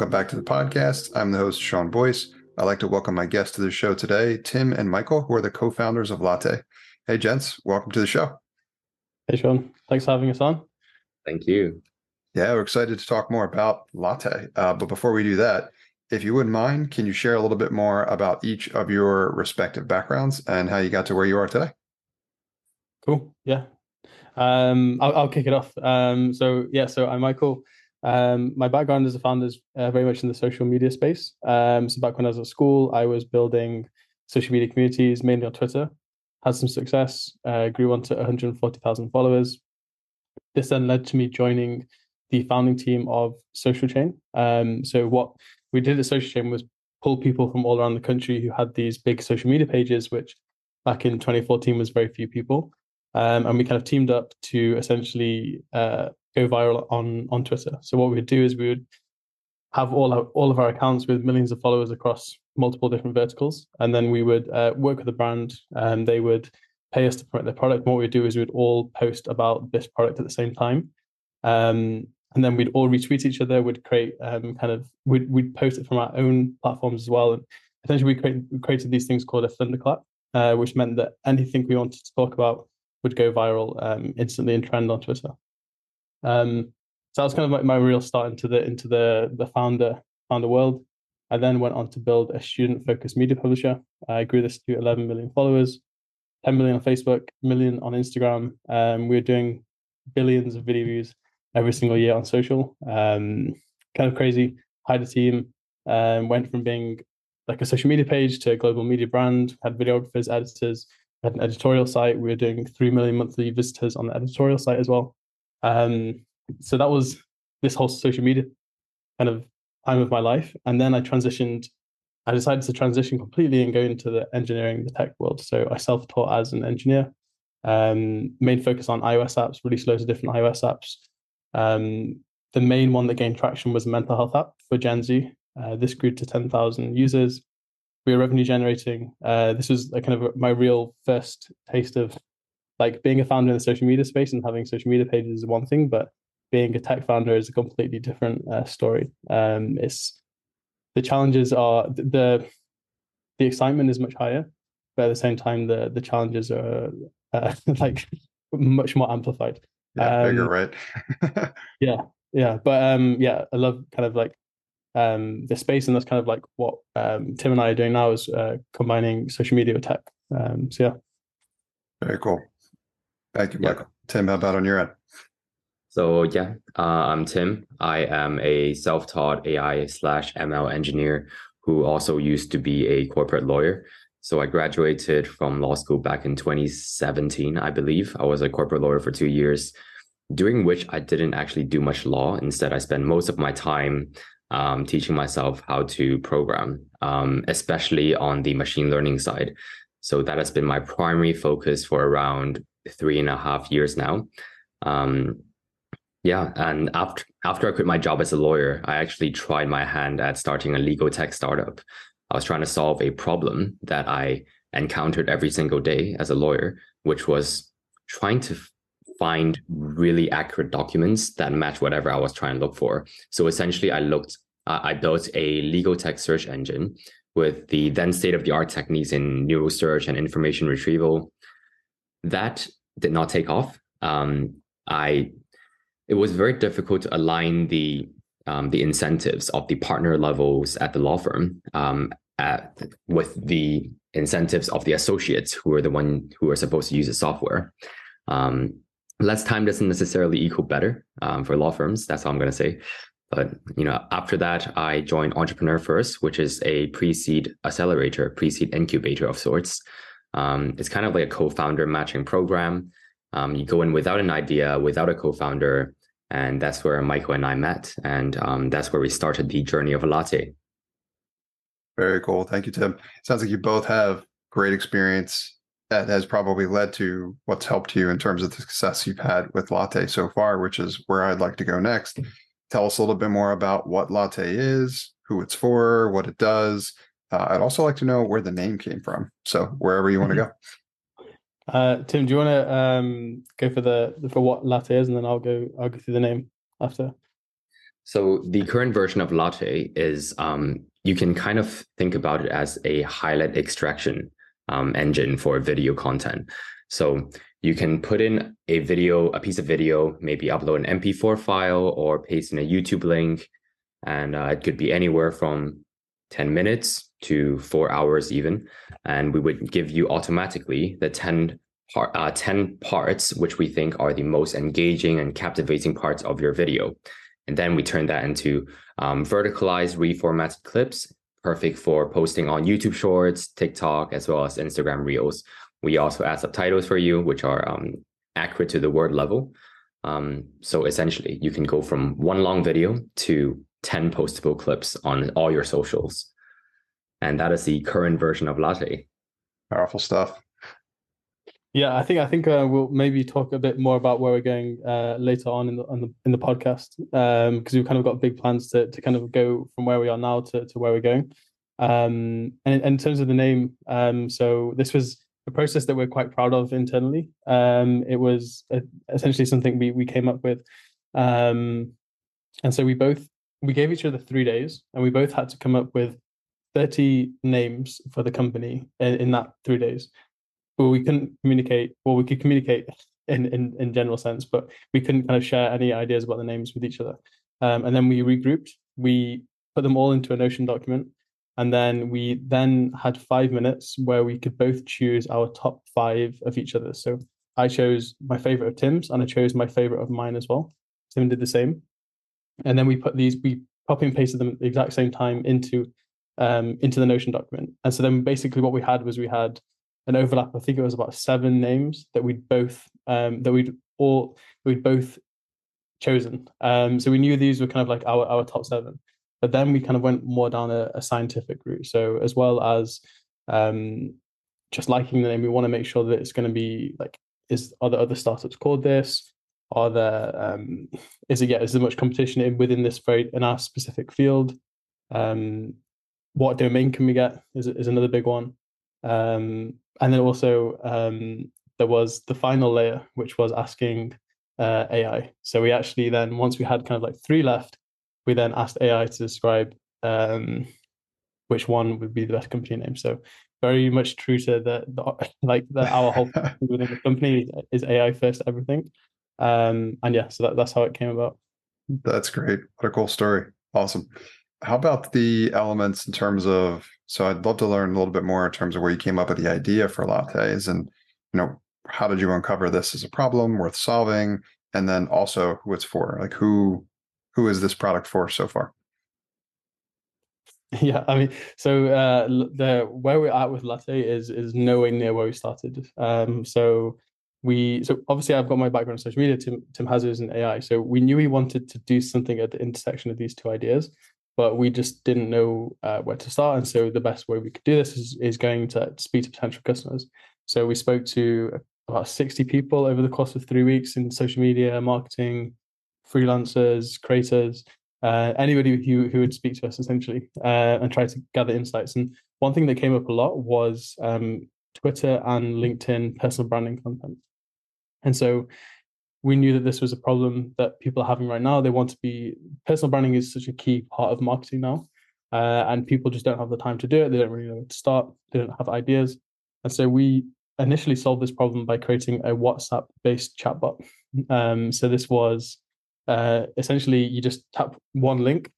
welcome back to the podcast. I'm the host, Sean Boyce. I'd like to welcome my guests to the show today, Tim and Michael, who are the co founders of Latte. Hey, gents, welcome to the show. Hey, Sean. Thanks for having us on. Thank you. Yeah, we're excited to talk more about Latte. Uh, but before we do that, if you wouldn't mind, can you share a little bit more about each of your respective backgrounds and how you got to where you are today? Cool. Yeah. Um, I'll, I'll, kick it off. Um, so, yeah, so I'm Michael. Um, my background as a founder is uh, very much in the social media space. Um, so, back when I was at school, I was building social media communities, mainly on Twitter. Had some success, uh, grew on to 140,000 followers. This then led to me joining the founding team of Social Chain. Um, so, what we did at Social Chain was pull people from all around the country who had these big social media pages, which back in 2014 was very few people. Um, and we kind of teamed up to essentially uh, go viral on on Twitter. So what we would do is we would have all our, all of our accounts with millions of followers across multiple different verticals, and then we would uh, work with the brand, and they would pay us to promote their product. And what we'd do is we'd all post about this product at the same time, um, and then we'd all retweet each other. We'd create um, kind of we'd we'd post it from our own platforms as well, and essentially we, create, we created these things called a thunderclap, uh, which meant that anything we wanted to talk about would go viral um, instantly and trend on Twitter. Um, so that was kind of like my real start into the into the the founder founder world. I then went on to build a student focused media publisher. I grew this to 11 million followers, 10 million on Facebook, million on Instagram. Um, we were doing billions of video views every single year on social. Um, kind of crazy. Hired a team. Um, went from being like a social media page to a global media brand. Had videographers, editors. Had an editorial site. We were doing three million monthly visitors on the editorial site as well. Um, so that was this whole social media kind of time of my life. And then I transitioned, I decided to transition completely and go into the engineering, the tech world. So I self taught as an engineer, um, main focus on iOS apps, released loads of different iOS apps. Um, the main one that gained traction was a mental health app for Gen Z. Uh, this grew to 10,000 users. We were revenue generating. Uh, this was a kind of my real first taste of like being a founder in the social media space and having social media pages is one thing, but being a tech founder is a completely different uh, story. Um, it's the challenges are the the excitement is much higher, but at the same time the the challenges are uh, like much more amplified. Yeah, um, bigger, right? yeah, yeah, but um, yeah, I love kind of like um the space, and that's kind of like what um Tim and I are doing now is uh, combining social media with tech. Um, so yeah, very cool. Thank you, Michael. Yeah. Tim, how about on your end? So yeah, uh, I'm Tim. I am a self-taught AI slash ML engineer who also used to be a corporate lawyer. So I graduated from law school back in 2017, I believe. I was a corporate lawyer for two years, during which I didn't actually do much law. Instead, I spent most of my time um, teaching myself how to program, um, especially on the machine learning side. So that has been my primary focus for around three and a half years now. Um, yeah, and after after I quit my job as a lawyer, I actually tried my hand at starting a legal tech startup. I was trying to solve a problem that I encountered every single day as a lawyer, which was trying to find really accurate documents that match whatever I was trying to look for. So essentially, I looked, I built a legal tech search engine with the then state of the art techniques in neural search and information retrieval. That did not take off. Um, I it was very difficult to align the um, the incentives of the partner levels at the law firm um, at, with the incentives of the associates who are the one who are supposed to use the software. Um, less time doesn't necessarily equal better um, for law firms. That's all I'm going to say. But you know, after that, I joined Entrepreneur First, which is a pre-seed accelerator, pre-seed incubator of sorts. Um, it's kind of like a co-founder matching program. Um, you go in without an idea, without a co-founder, and that's where Michael and I met, and um, that's where we started the journey of a latte. Very cool. Thank you, Tim. Sounds like you both have great experience that has probably led to what's helped you in terms of the success you've had with Latte so far, which is where I'd like to go next. Tell us a little bit more about what Latte is, who it's for, what it does, uh, I'd also like to know where the name came from. So wherever you want to go. Uh, Tim, do you want to um, go for the for what latte is, and then I'll go I'll go through the name after. So the current version of Latte is um, you can kind of think about it as a highlight extraction um, engine for video content. So you can put in a video, a piece of video, maybe upload an MP4 file or paste in a YouTube link. And uh, it could be anywhere from 10 minutes to four hours, even. And we would give you automatically the 10, part, uh, 10 parts, which we think are the most engaging and captivating parts of your video. And then we turn that into um, verticalized, reformatted clips, perfect for posting on YouTube Shorts, TikTok, as well as Instagram Reels. We also add subtitles for you, which are um, accurate to the word level. Um, so essentially, you can go from one long video to 10 postable clips on all your socials. And that is the current version of Latte. Powerful stuff. Yeah, I think I think uh, we'll maybe talk a bit more about where we're going uh, later on in the, on the in the podcast because um, we've kind of got big plans to to kind of go from where we are now to to where we're going. Um, and, and in terms of the name, um, so this was a process that we're quite proud of internally. Um, it was a, essentially something we we came up with, um, and so we both we gave each other three days, and we both had to come up with thirty names for the company in, in that three days. But we couldn't communicate. Well, we could communicate in, in in general sense, but we couldn't kind of share any ideas about the names with each other. Um, and then we regrouped. We put them all into a Notion document and then we then had five minutes where we could both choose our top five of each other. So I chose my favorite of Tim's and I chose my favorite of mine as well. Tim did the same. And then we put these, we copy and pasted them at the exact same time into um, into the Notion document. And so then basically what we had was we had an overlap. I think it was about seven names that we'd both um, that we'd all we'd both chosen. Um, so we knew these were kind of like our our top seven. But then we kind of went more down a, a scientific route. So as well as um, just liking the name, we want to make sure that it's going to be like, is are there other startups called this? Are there um, is it yeah, is there much competition in within this very in our specific field? Um, what domain can we get is is another big one. Um, and then also um, there was the final layer, which was asking uh, AI. So we actually then once we had kind of like three left, we then asked AI to describe um, which one would be the best company name. So very much true to the, the like the, our whole within the company is AI first everything. Um, and yeah, so that, that's how it came about. That's great. What a cool story. Awesome. How about the elements in terms of? So I'd love to learn a little bit more in terms of where you came up with the idea for lattes, and you know how did you uncover this as a problem worth solving, and then also who it's for. Like who who is this product for so far? Yeah, I mean, so uh, the where we're at with Latte is is nowhere near where we started. Um, so we so obviously I've got my background in social media. Tim Tim has his in AI, so we knew we wanted to do something at the intersection of these two ideas, but we just didn't know uh, where to start. And so the best way we could do this is is going to speak to potential customers. So we spoke to about sixty people over the course of three weeks in social media marketing, freelancers, creators, uh, anybody who who would speak to us essentially uh, and try to gather insights. And one thing that came up a lot was um, Twitter and LinkedIn personal branding content. And so we knew that this was a problem that people are having right now. They want to be personal branding is such a key part of marketing now, uh, and people just don't have the time to do it. They don't really know where to start. They don't have ideas, and so we initially solved this problem by creating a WhatsApp-based chatbot. Um, so this was uh, essentially you just tap one link,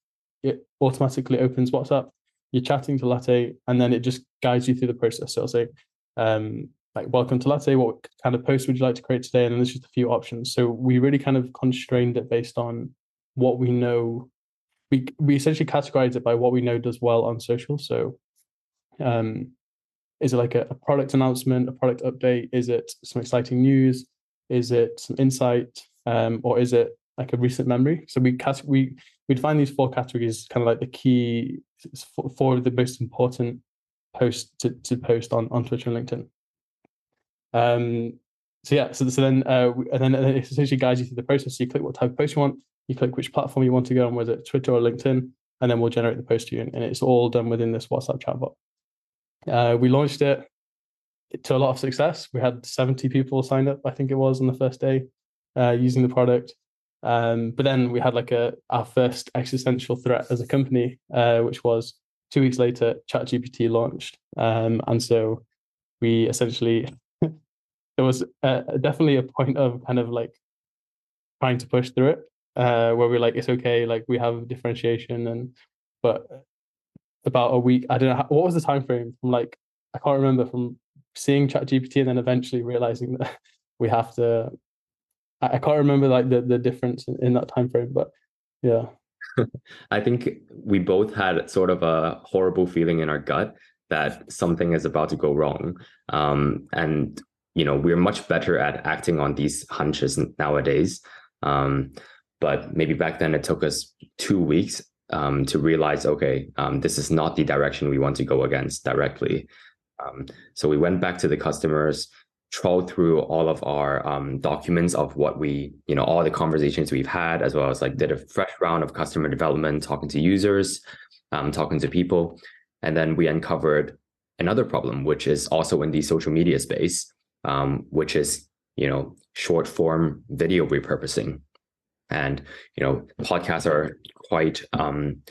it automatically opens WhatsApp. You're chatting to Latte, and then it just guides you through the process. So it'll say, um, like, "Welcome to Latte. What kind of post would you like to create today?" And there's just a few options. So we really kind of constrained it based on what we know. We we essentially categorize it by what we know does well on social. So, um, is it like a, a product announcement, a product update? Is it some exciting news? Is it some insight? Um, or is it like a recent memory. So we cast we we'd find these four categories kind of like the key four of the most important posts to, to post on on Twitter and LinkedIn. Um. So yeah. So, so then uh and then it essentially guides you through the process. So you click what type of post you want. You click which platform you want to go on, whether it's Twitter or LinkedIn, and then we'll generate the post to you. And, it's all done within this WhatsApp chatbot. Uh, we launched it to a lot of success. We had 70 people signed up, I think it was, on the first day uh, using the product Um, but then we had like a our first existential threat as a company, uh, which was two weeks later, ChatGPT launched, um, and so we essentially there was uh, definitely a point of kind of like trying to push through it, uh, where we're like, it's okay, like we have differentiation, and but about a week, I don't know how, what was the time frame from like I can't remember from seeing ChatGPT and then eventually realizing that we have to. I, I can't remember like the the difference in, in that time frame, but yeah. I think we both had sort of a horrible feeling in our gut that something is about to go wrong. Um, and you know, we're much better at acting on these hunches nowadays. Um, but maybe back then it took us two weeks um, to realize, okay, um, this is not the direction we want to go against directly. Um, so we went back to the customers, trawled through all of our um, documents of what we, you know, all the conversations we've had, as well as like did a fresh round of customer development, talking to users, um, talking to people, and then we uncovered another problem, which is also in the social media space, um, which is you know short form video repurposing, and you know podcasts are quite um,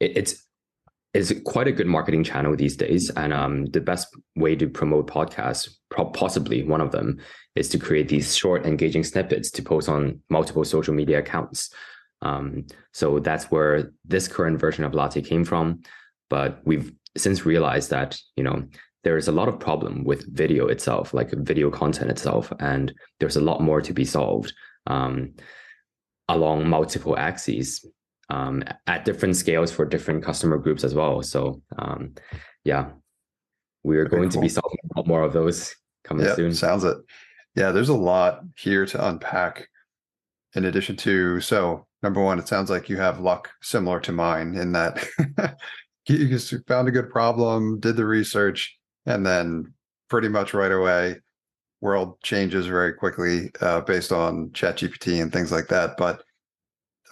it, it's is quite a good marketing channel these days. And um, the best way to promote podcasts, possibly one of them, is to create these short, engaging snippets to post on multiple social media accounts. Um, so that's where this current version of Latte came from. But we've since realized that you know there is a lot of problem with video itself, like video content itself, and there's a lot more to be solved um, along multiple axes um, at different scales for different customer groups as well. So um, yeah, we're Very going cool. to be solving a lot more of those coming yep, soon. Sounds it. Yeah, there's a lot here to unpack. In addition to, so number one, it sounds like you have luck similar to mine in that you just found a good problem, did the research, and then pretty much right away, world changes very quickly uh, based on ChatGPT and things like that. But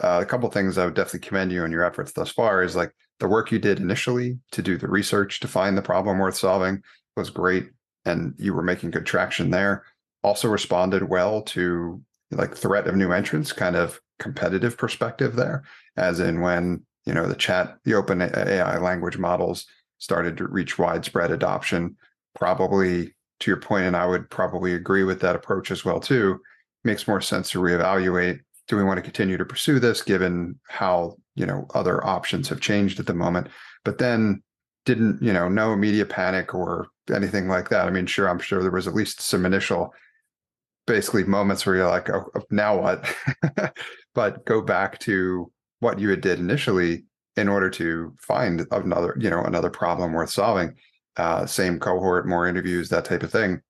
uh, a couple things I would definitely commend you on your efforts thus far is like the work you did initially to do the research to find the problem worth solving was great, and you were making good traction there. Also responded well to like threat of new entrants, kind of competitive perspective there, as in when you know the chat, the OpenAI language models started to reach widespread adoption. Probably to your point, and I would probably agree with that approach as well too. Makes more sense to reevaluate do we want to continue to pursue this given how you know other options have changed at the moment but then didn't you know no media panic or anything like that i mean sure i'm sure there was at least some initial basically moments where you're like oh, oh now what but go back to what you had did initially in order to find another you know another problem worth solving uh, same cohort more interviews that type of thing.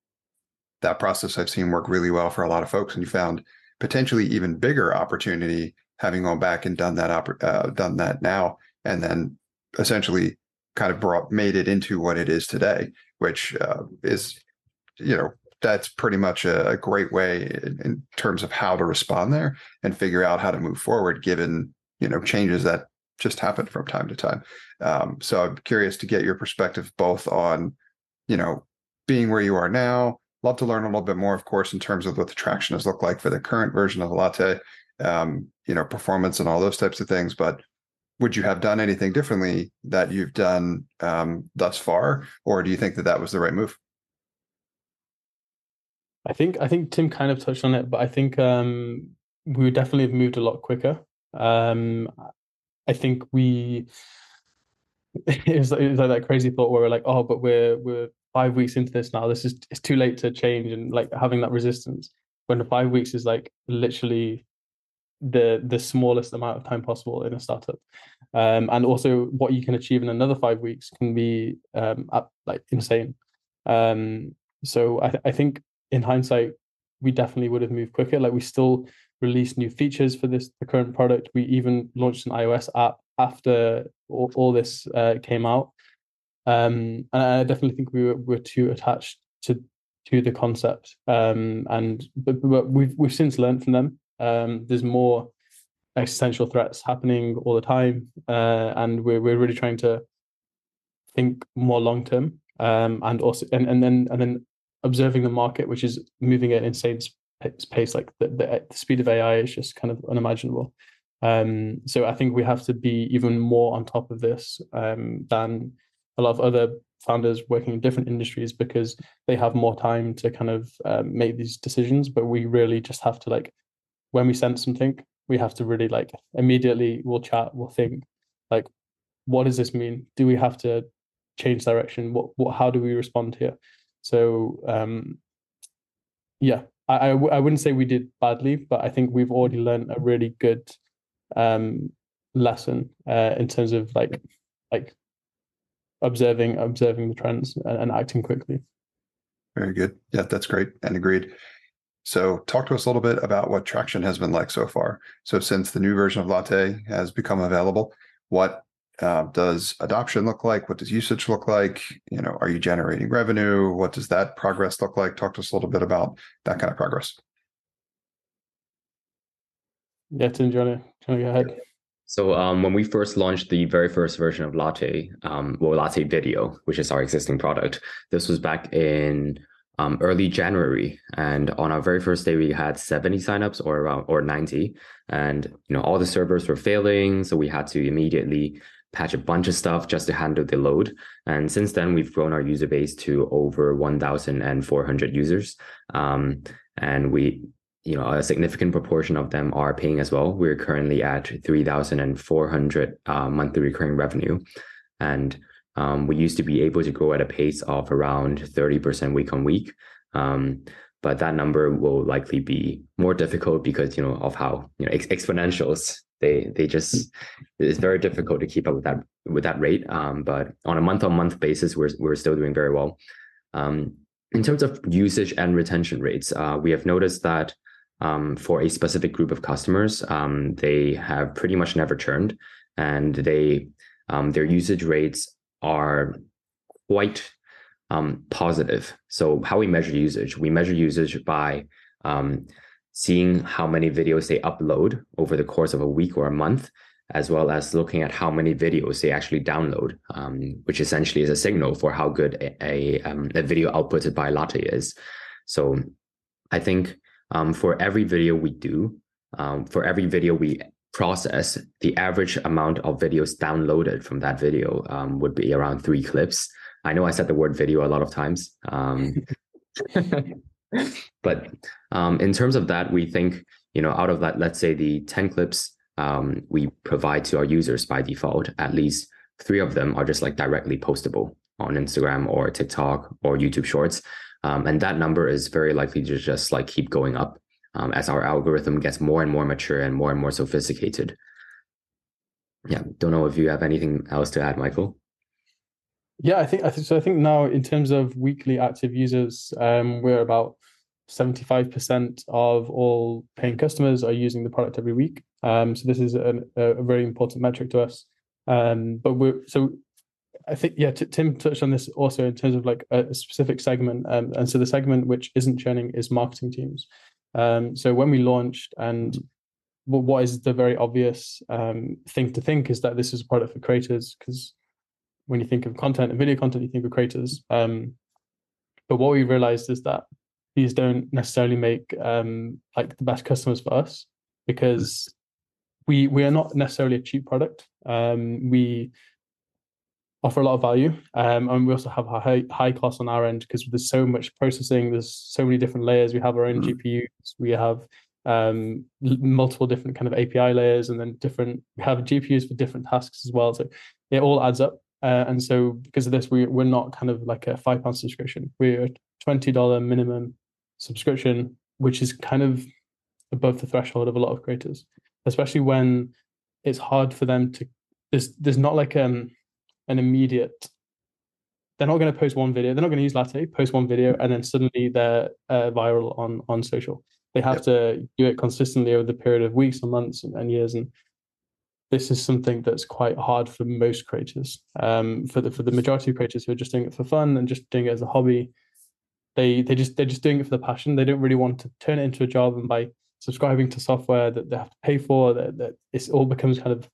That process i've seen work really well for a lot of folks and you found potentially even bigger opportunity having gone back and done that uh, done that now and then essentially kind of brought made it into what it is today which uh, is you know that's pretty much a, a great way in, in, terms of how to respond there and figure out how to move forward given you know changes that just happen from time to time um, so i'm curious to get your perspective both on you know being where you are now love to learn a little bit more, of course, in terms of what the traction has looked like for the current version of the latte, um, you know, performance and all those types of things. But would you have done anything differently that you've done um, thus far, or do you think that that was the right move? I think I think Tim kind of touched on it, but I think um, we would definitely have moved a lot quicker. Um, I think we it was, it like that crazy thought where we're like, oh, but we're we're five weeks into this now. This is it's too late to change and like having that resistance. When the five weeks is like literally the the smallest amount of time possible in a startup, um, and also what you can achieve in another five weeks can be um, like insane. Um, so I, th- I think in hindsight, we definitely would have moved quicker. Like we still released new features for this the current product. We even launched an iOS app after all, all this uh, came out. Um, and I definitely think we were, were too attached to to the concept. Um, and but, but we've we've since learned from them. Um, there's more existential threats happening all the time, uh, and we're we're really trying to think more long term. Um, and also and, and then and then observing the market, which is moving at insane pace. Like the, the, the speed of AI is just kind of unimaginable. Um, so I think we have to be even more on top of this um, than a lot of other founders working in different industries because they have more time to kind of um, make these decisions. But we really just have to like when we sense something, we have to really like immediately we'll chat, we'll think like, what does this mean? Do we have to change direction? What what how do we respond here? So um, yeah, I I, w- I wouldn't say we did badly, but I think we've already learned a really good um lesson uh, in terms of like like observing observing the trends and, and acting quickly. Very good. Yeah, that's great and agreed. So, talk to us a little bit about what traction has been like so far. So, since the new version of Latte has become available, what uh, does adoption look like? What does usage look like? You know, are you generating revenue? What does that progress look like? Talk to us a little bit about that kind of progress. Yeah, Tim, do you want to go ahead? So um, when we first launched the very first version of Latte, um, well, Latte Video, which is our existing product, this was back in um, early January, and on our very first day, we had 70 signups or around or 90, and you know all the servers were failing, so we had to immediately patch a bunch of stuff just to handle the load. And since then, we've grown our user base to over 1,400 users, um, and we you know a significant proportion of them are paying as well. We're currently at 3,400 uh, monthly recurring revenue, and um, we used to be able to grow at a pace of around 30% week on week. Um, but that number will likely be more difficult because you know of how you know ex- exponentials they they just it's very difficult to keep up with that with that rate. Um, but on a month on month basis, we're we're still doing very well. Um, in terms of usage and retention rates, uh, we have noticed that um, for a specific group of customers, um, they have pretty much never churned, and they um, their usage rates are quite um, positive. So how we measure usage, we measure usage by um, seeing how many videos they upload over the course of a week or a month, as well as looking at how many videos they actually download, um, which essentially is a signal for how good a, a, um, a video outputted by Latte is. So I think um, for every video we do, um, for every video we process, the average amount of videos downloaded from that video um, would be around three clips. I know I said the word video a lot of times. But um, in terms of that, we think, you know, out of that, let's say the 10 clips um, we provide to our users by default, at least three of them are just like directly postable on Instagram or TikTok or YouTube Shorts. Um, and that number is very likely to just like keep going up um, as our algorithm gets more and more mature and more and more sophisticated. Yeah, don't know if you have anything else to add, Michael. Yeah, I think I think so. I think now in terms of weekly active users, um, we're about seventy-five percent of all paying customers are using the product every week. Um, so this is a, a very important metric to us. Um, but we're so I think yeah, t- Tim touched on this also in terms of like a, a specific segment, um, and so the segment which isn't churning is marketing teams. Um, so when we launched, and what is the very obvious um, thing to think is that this is a product for creators because when you think of content and video content, you think of creators. Um, but what we realized is that these don't necessarily make um, like the best customers for us because we we are not necessarily a cheap product. Um, we offer a lot of value. Um, and we also have high, high costs on our end because there's so much processing, there's so many different layers. We have our own mm-hmm. GPUs, we have um, multiple different kind of API layers, and then different, we have GPUs for different tasks as well. So it all adds up. Uh, and so because of this, we, we're not kind of like a five pound subscription. We're a $20 minimum subscription, which is kind of above the threshold of a lot of creators, especially when it's hard for them to, there's, there's not like, um, an immediate they're not going to post one video they're not going to use latte post one video and then suddenly they're uh, viral on on social they have yep. to do it consistently over the period of weeks and months and, and, years and this is something that's quite hard for most creators um, for the for the majority of creators who are just doing it for fun and just doing it as a hobby they they just they're just doing it for the passion. They don't really want to turn it into a job and by subscribing to software that they have to pay for that, that it all becomes kind of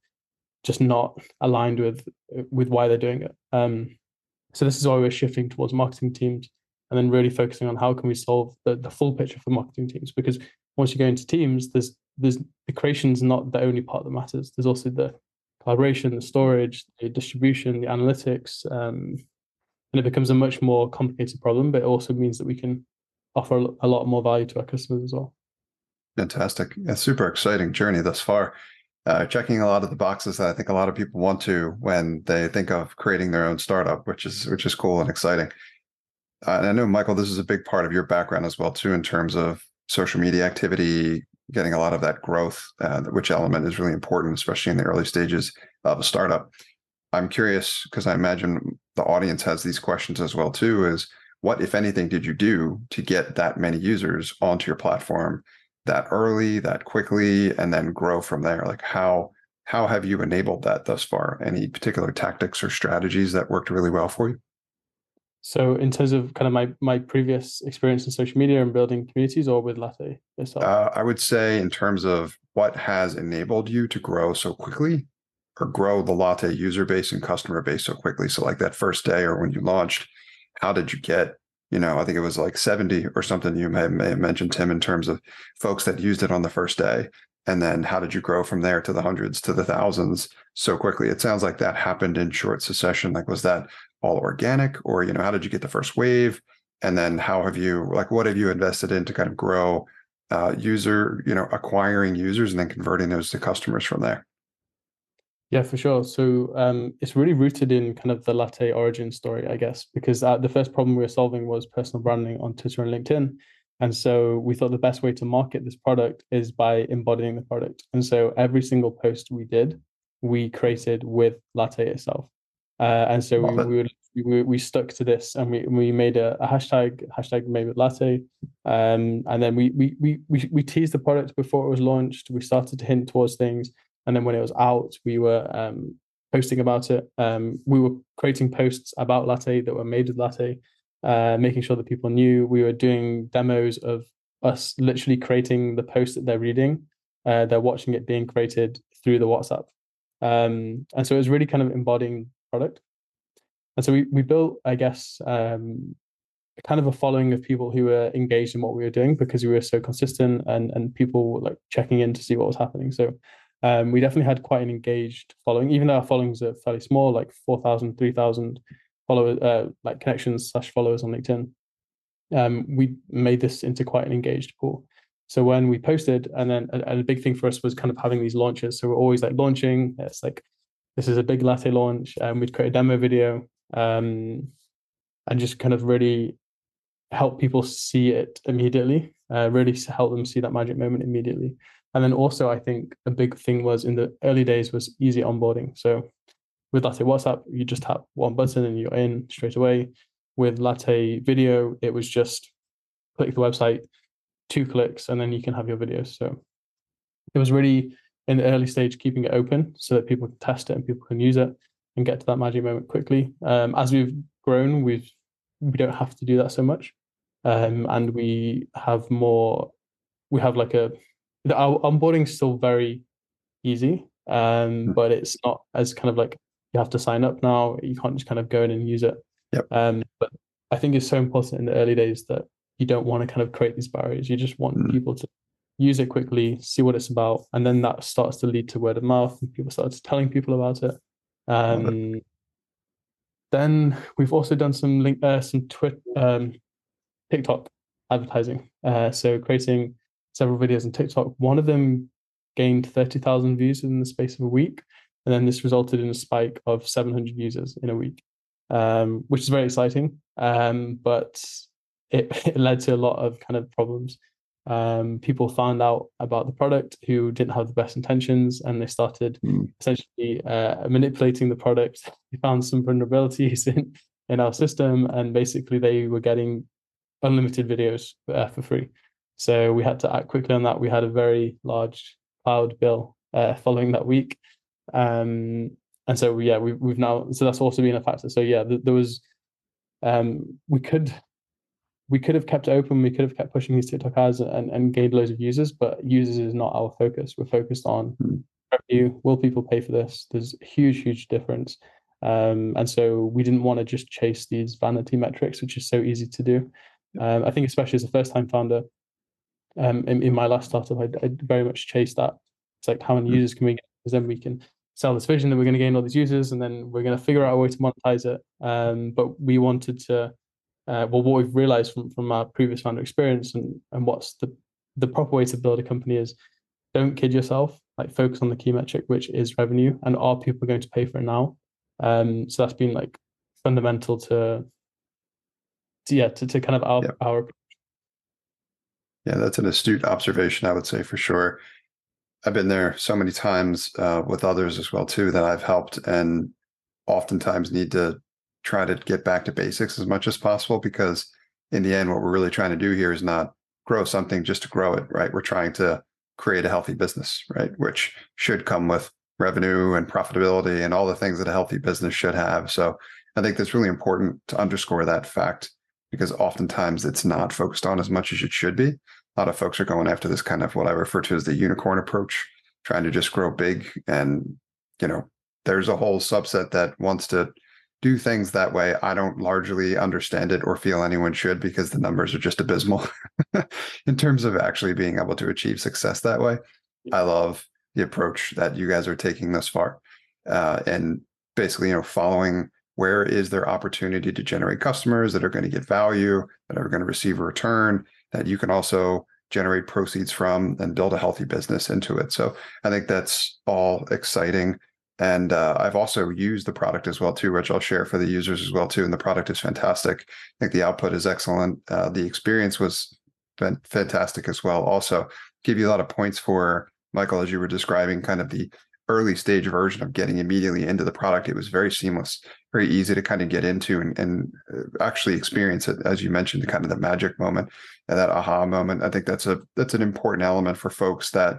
just not aligned with with why they're doing it. Um, so this is why we're shifting towards marketing teams and then really focusing on how can we solve the, the full picture for marketing teams. Because once you go into teams there's there's the creation's not the only part that matters. There's also the collaboration the storage the distribution the analytics um, and it becomes a much more complicated problem but it also means that we can offer a lot more value to our customers as well fantastic a super exciting journey thus far uh, checking a lot of the boxes that I think a lot of people want to when they think of creating their own startup, which is which is cool and exciting. Uh, and I know Michael, this is a big part of your background as well too, in terms of social media activity, getting a lot of that growth, uh, which element is really important, especially in the early stages of a startup. I'm curious because I imagine the audience has these questions as well too. Is what, if anything, did you do to get that many users onto your platform? that early, that quickly, and then grow from there? Like how how have you enabled that thus far? Any particular tactics or strategies that worked really well for you? So, in terms of kind of my my previous experience in social media and building communities, or with Latte itself, uh, I would say in terms of what has enabled you to grow so quickly, or grow the Latte user base and customer base so quickly. So, like that first day or when you launched, how did you get you know, I think it was like 70 or something you may, may have mentioned, Tim, in terms of folks that used it on the first day. And then how did you grow from there to the hundreds to the thousands so quickly? It sounds like that happened in short succession. Like, was that all organic or, you know, how did you get the first wave? And then how have you, like, what have you invested in to kind of grow uh, user, you know, acquiring users and then converting those to customers from there? Yeah, for sure. So um, it's really rooted in kind of the latte origin story, I guess, because uh, the first problem we were solving was personal branding on Twitter and LinkedIn. And so we thought the best way to market this product is by embodying the product. And so every single post we did, we created with latte itself. Uh, and so we, we, would, we, we stuck to this and we, we made a, a hashtag, hashtag made with latte. Um, and then we, we, we, we, we teased the product before it was launched. We started to hint towards things and then when it was out, we were um, posting about it. Um, we were creating posts about latte that were made with latte, uh, making sure that people knew. We were doing demos of us literally creating the post that they're reading. Uh, they're watching it being created through the WhatsApp. Um, and so it was really kind of embodying product. And so we, we built, I guess, um, kind of a following of people who were engaged in what we were doing because we were so consistent and and people were like checking in to see what was happening. So um, we definitely had quite an engaged following, even though our followings are fairly small, like 4,000, 3,000 followers, uh, like connections slash followers on LinkedIn. Um, we made this into quite an engaged pool. So when we posted, and then a, a, big thing for us was kind of having these launches. So we're always like launching. It's like this is a big latte launch, and we'd create a demo video, um, and just kind of really help people see it immediately. Uh, really help them see that magic moment immediately. And then also, I think a big thing was in the early days was easy onboarding. So with Latte WhatsApp, you just tap one button and you're in straight away. With Latte Video, it was just click the website, two clicks, and then you can have your videos. So it was really in the early stage keeping it open so that people can test it and people can use it and get to that magic moment quickly. Um, as we've grown, we've we don't have to do that so much, um, and we have more. We have like a the onboarding is still very easy, um, hmm. but it's not as kind of like you have to sign up now. You can't just kind of go in and use it. Yep. Um, but I think it's so important in the early days that you don't want to kind of create these barriers. You just want mm. people to use it quickly, see what it's about, and then that starts to lead to word of mouth, and people start telling people about it. Um, it. Then we've also done some link, uh, some Twitter, um, TikTok advertising. Uh, so creating several videos on TikTok. One of them gained 30,000 views in the space of a week. And then this resulted in a spike of 700 users in a week, um, which is very exciting. Um, but it, it, led to a lot of kind of problems. Um, people found out about the product who didn't have the best intentions and they started mm. essentially uh, manipulating the product. They found some vulnerabilities in, in our system and basically they were getting unlimited videos uh, for free. So we had to act quickly on that. We had a very large cloud bill uh, following that week. Um, and so yeah, we, we've now so that's also been a factor. So yeah, th- there was um, we could we could have kept open, we could have kept pushing these TikTok ads and, and gained loads of users, but users is not our focus. We're focused on mm. revenue. Will people pay for this? There's a huge, huge difference. Um, and so we didn't want to just chase these vanity metrics, which is so easy to do. Um, I think especially as a first time founder, um, in, in my last startup, I, I very much chased that. It's like how many mm-hmm. users can we get? Because then we can sell this vision that we're going to gain all these users, and then we're going to figure out a way to monetize it. Um, but we wanted to, uh, well, what we've realized from from our previous founder experience, and and what's the the proper way to build a company is, don't kid yourself. Like focus on the key metric, which is revenue, and are people going to pay for it now? Um, so that's been like fundamental to, to yeah, to, to kind of our, our yeah, that's an astute observation, I would say for sure. I've been there so many times uh, with others as well too that I've helped, and oftentimes need to try to get back to basics as much as possible because in the end, what we're really trying to do here is not grow something just to grow it, right? We're trying to create a healthy business, right? Which should come with revenue and profitability and all the things that a healthy business should have. So I think that's really important to underscore that fact because oftentimes it's not focused on as much as it should be. A lot of folks are going after this kind of what I refer to as the unicorn approach, trying to just grow big. And, you know, there's a whole subset that wants to do things that way. I don't largely understand it or feel anyone should because the numbers are just abysmal in terms of actually being able to achieve success that way. I love the approach that you guys are taking thus far. Uh, and basically, you know, following where is there opportunity to generate customers that are going to get value, that are going to receive a return, that you can also generate proceeds from and build a healthy business into it. So I think that's all exciting. And uh, I've also used the product as well too, which I'll share for the users as well too. And the product is fantastic. I think the output is excellent. Uh, the experience was fantastic as well. Also, give you a lot of points for Michael as you were describing kind of the early stage version of getting immediately into the product. It was very seamless, very easy to kind of get into and, and uh, actually experience it, as you mentioned, the kind of the magic moment and that aha moment. I think that's a that's an important element for folks that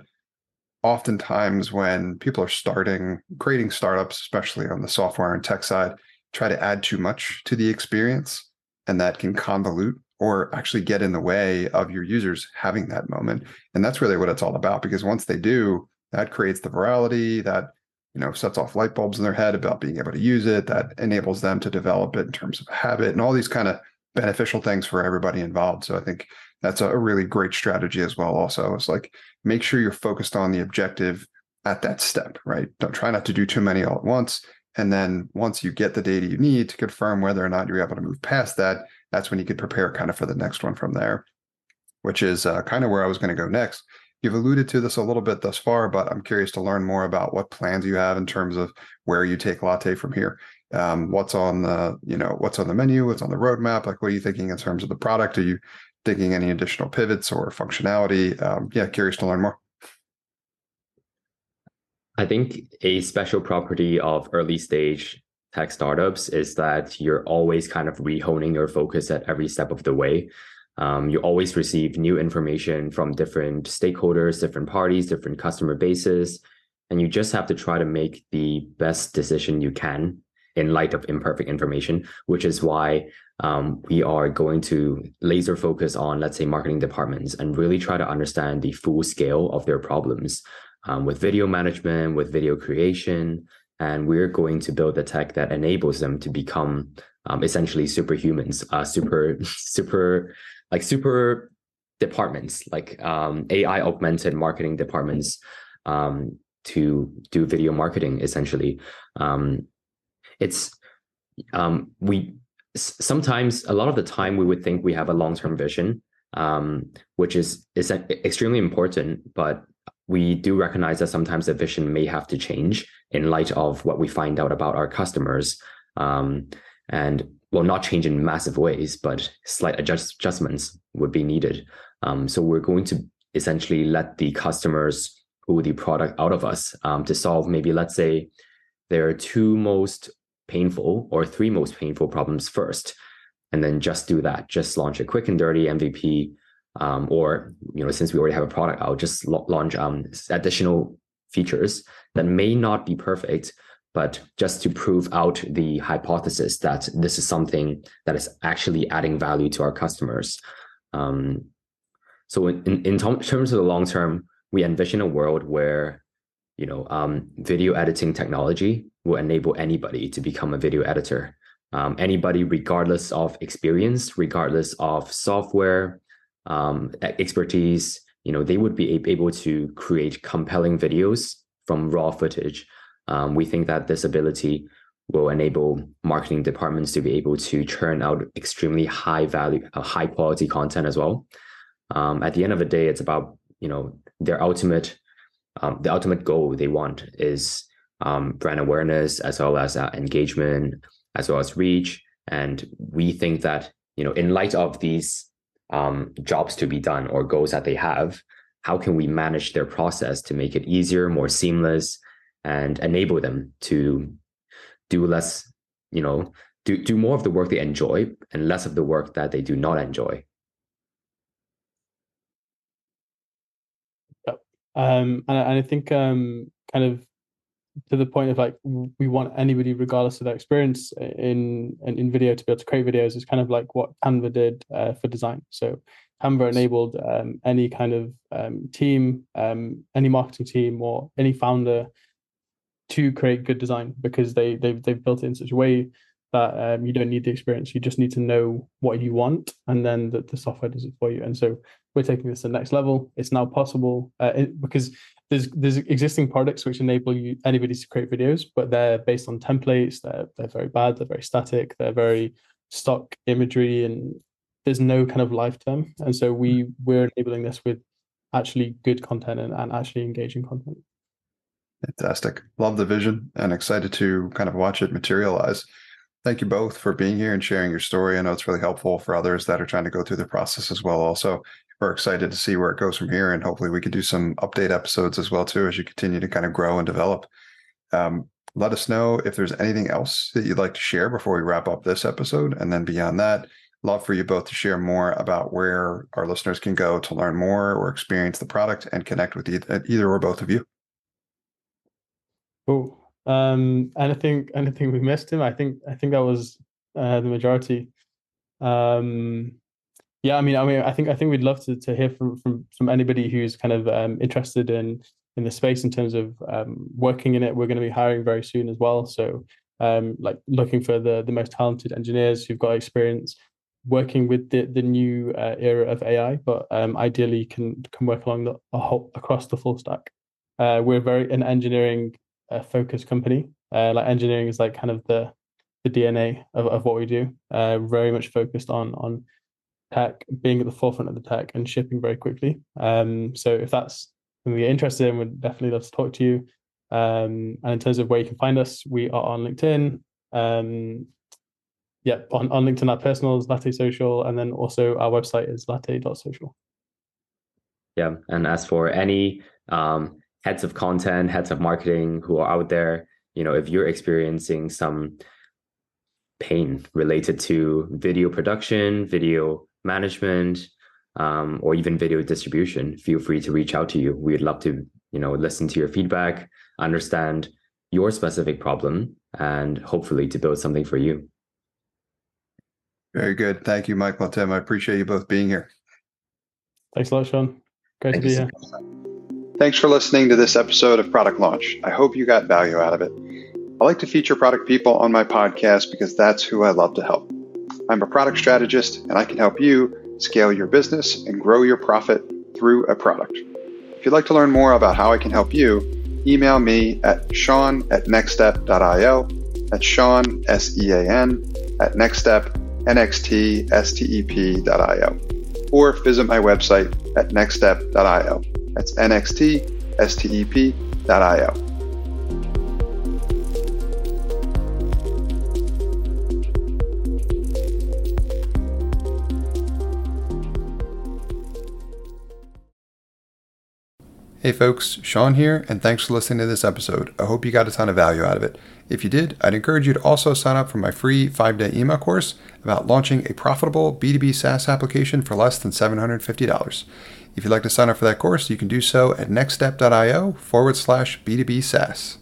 oftentimes when people are starting creating startups, especially on the software and tech side, try to add too much to the experience, and that can convolute or actually get in the way of your users having that moment. And that's really what it's all about. Because once they do, that creates the virality that you know sets off light bulbs in their head about being able to use it that enables them to develop it in terms of habit and all these kind of beneficial things for everybody involved. So i think that's a really great strategy as well also. It's like make sure you're focused on the objective at that step right? Don't try not to do too many all at once. And then once you get the data you need to confirm whether or not you're able to move past that that's when you could prepare kind of for the next one from there which is uh, kind of where i was going to go next You've alluded to this a little bit thus far, but I'm curious to learn more about what plans you have in terms of where you take Latte from here. Um, what's on the, you know, what's on the menu, what's on the roadmap? Like, what are you thinking in terms of the product? Are you thinking any additional pivots or functionality? Um, yeah, curious to learn more. I think a special property of early stage tech startups is that you're always kind of rehoning your focus at every step of the way. Um, you always receive new information from different stakeholders, different parties, different customer bases, and you just have to try to make the best decision you can in light of imperfect information, which is why um, we are going to laser focus on, let's say, marketing departments and really try to understand the full scale of their problems um, with video management, with video creation. And we're going to build the tech that enables them to become um, essentially superhumans, uh, super, super like super departments, like um, AI augmented marketing departments um, to do video marketing. Essentially, um, it's um, we sometimes a lot of the time we would think we have a long term vision, um, which is is extremely important, but we do recognize that sometimes the vision may have to change in light of what we find out about our customers. Um, and well, not change in massive ways, but slight adjust, adjustments would be needed. Um, so we're going to essentially let the customers pull the product out of us um, to solve maybe, let's say, there are two most painful or three most painful problems first, and then just do that. Just launch a quick and dirty MVP, um, or you know, since we already have a product out, just launch um, additional features that may not be perfect, but just to prove out the hypothesis that this is something that is actually adding value to our customers. Um, so in, in, in terms of the long term, we envision a world where you know, um, video editing technology will enable anybody to become a video editor. Um, anybody, regardless of experience, regardless of software um, expertise, you know, they would be able to create compelling videos from raw footage. Um, we think that this ability will enable marketing departments to be able to churn out extremely high value, uh, high quality content as well. Um, at the end of the day, it's about you know their ultimate, um, the ultimate goal they want is um, brand awareness as well as uh, engagement as well as reach. And we think that you know in light of these um, jobs to be done or goals that they have, how can we manage their process to make it easier, more seamless, and enable them to do less, you know, do, do more of the work they enjoy and less of the work that they do not enjoy. Yep. Um, and, and I think um, kind of to the point of like we want anybody regardless of their experience in, in in video to be able to create videos is kind of like what canva did uh, for design so canva enabled um, any kind of um, team um, any marketing team or any founder to create good design because they they've they've built it in such a way that um, you don't need the experience. You just need to know what you want, and then the, the software does it for you. And so we're taking this to the next level. It's now possible uh, it, because there's there's existing products which enable you anybody to create videos, but they're based on templates. They're they're very bad. They're very static. They're very stock imagery, and there's no kind of life term. And so we we're enabling this with actually good content and, and actually engaging content. Fantastic. Love the vision and excited to kind of watch it materialize. Thank you both for being here and sharing your story. I know it's really helpful for others that are trying to go through the process as well. Also, we're excited to see where it goes from here, and hopefully, we can do some update episodes as well too as you continue to kind of grow and develop. Um, let us know if there's anything else that you'd like to share before we wrap up this episode, and then beyond that, love for you both to share more about where our listeners can go to learn more or experience the product and connect with either, either or both of you. Cool. Um, anything anything we missed him? I think I think that was uh, the majority. Um, yeah, I mean, I mean, I think I think we'd love to to hear from from from anybody who's kind of um, interested in in the space in terms of um, working in it. We're going to be hiring very soon as well. So, um, like looking for the the most talented engineers who've got experience working with the the new uh, era of AI, but um, ideally can can work along the whole across the full stack. Uh, we're very an engineering a focused company. Uh, like engineering is like kind of the the DNA of, of what we do. Uh, very much focused on on tech, being at the forefront of the tech and shipping very quickly. Um, so if that's something you're interested in, we'd definitely love to talk to you. Um, and in terms of where you can find us, we are on LinkedIn. Um, yeah, on, on LinkedIn, our personal is Latte Social, and then also our website is latte.social. Yeah, and as for any um, heads of content, heads of marketing who are out there, you know, if you're experiencing some pain related to video production, video management, um, or even video distribution, feel free to reach out to you. We'd love to, you know, listen to your feedback, understand your specific problem, and hopefully to build something for you. Very good. Thank you, Michael and Tim. I appreciate you both being here. Thanks a lot, Sean. Great Thank to be here. Thanks for listening to this episode of Product Launch. I hope you got value out of it. I like to feature product people on my podcast because that's who I love to help. I'm a product strategist and I can help you scale your business and grow your profit through a product. If you'd like to learn more about how I can help you, email me at sean at nextstep.io. That's Sean, S E A N, at nextstep, N-X-T-S-T-E-P.io. Or visit my website at nextstep.io. That's nxtstep.io. Hey folks, Sean here, and thanks for listening to this episode. I hope you got a ton of value out of it. If you did, I'd encourage you to also sign up for my free five day email course about launching a profitable B2B SaaS application for less than $750. If you'd like to sign up for that course, you can do so at nextstep.io forward slash B2B SaaS.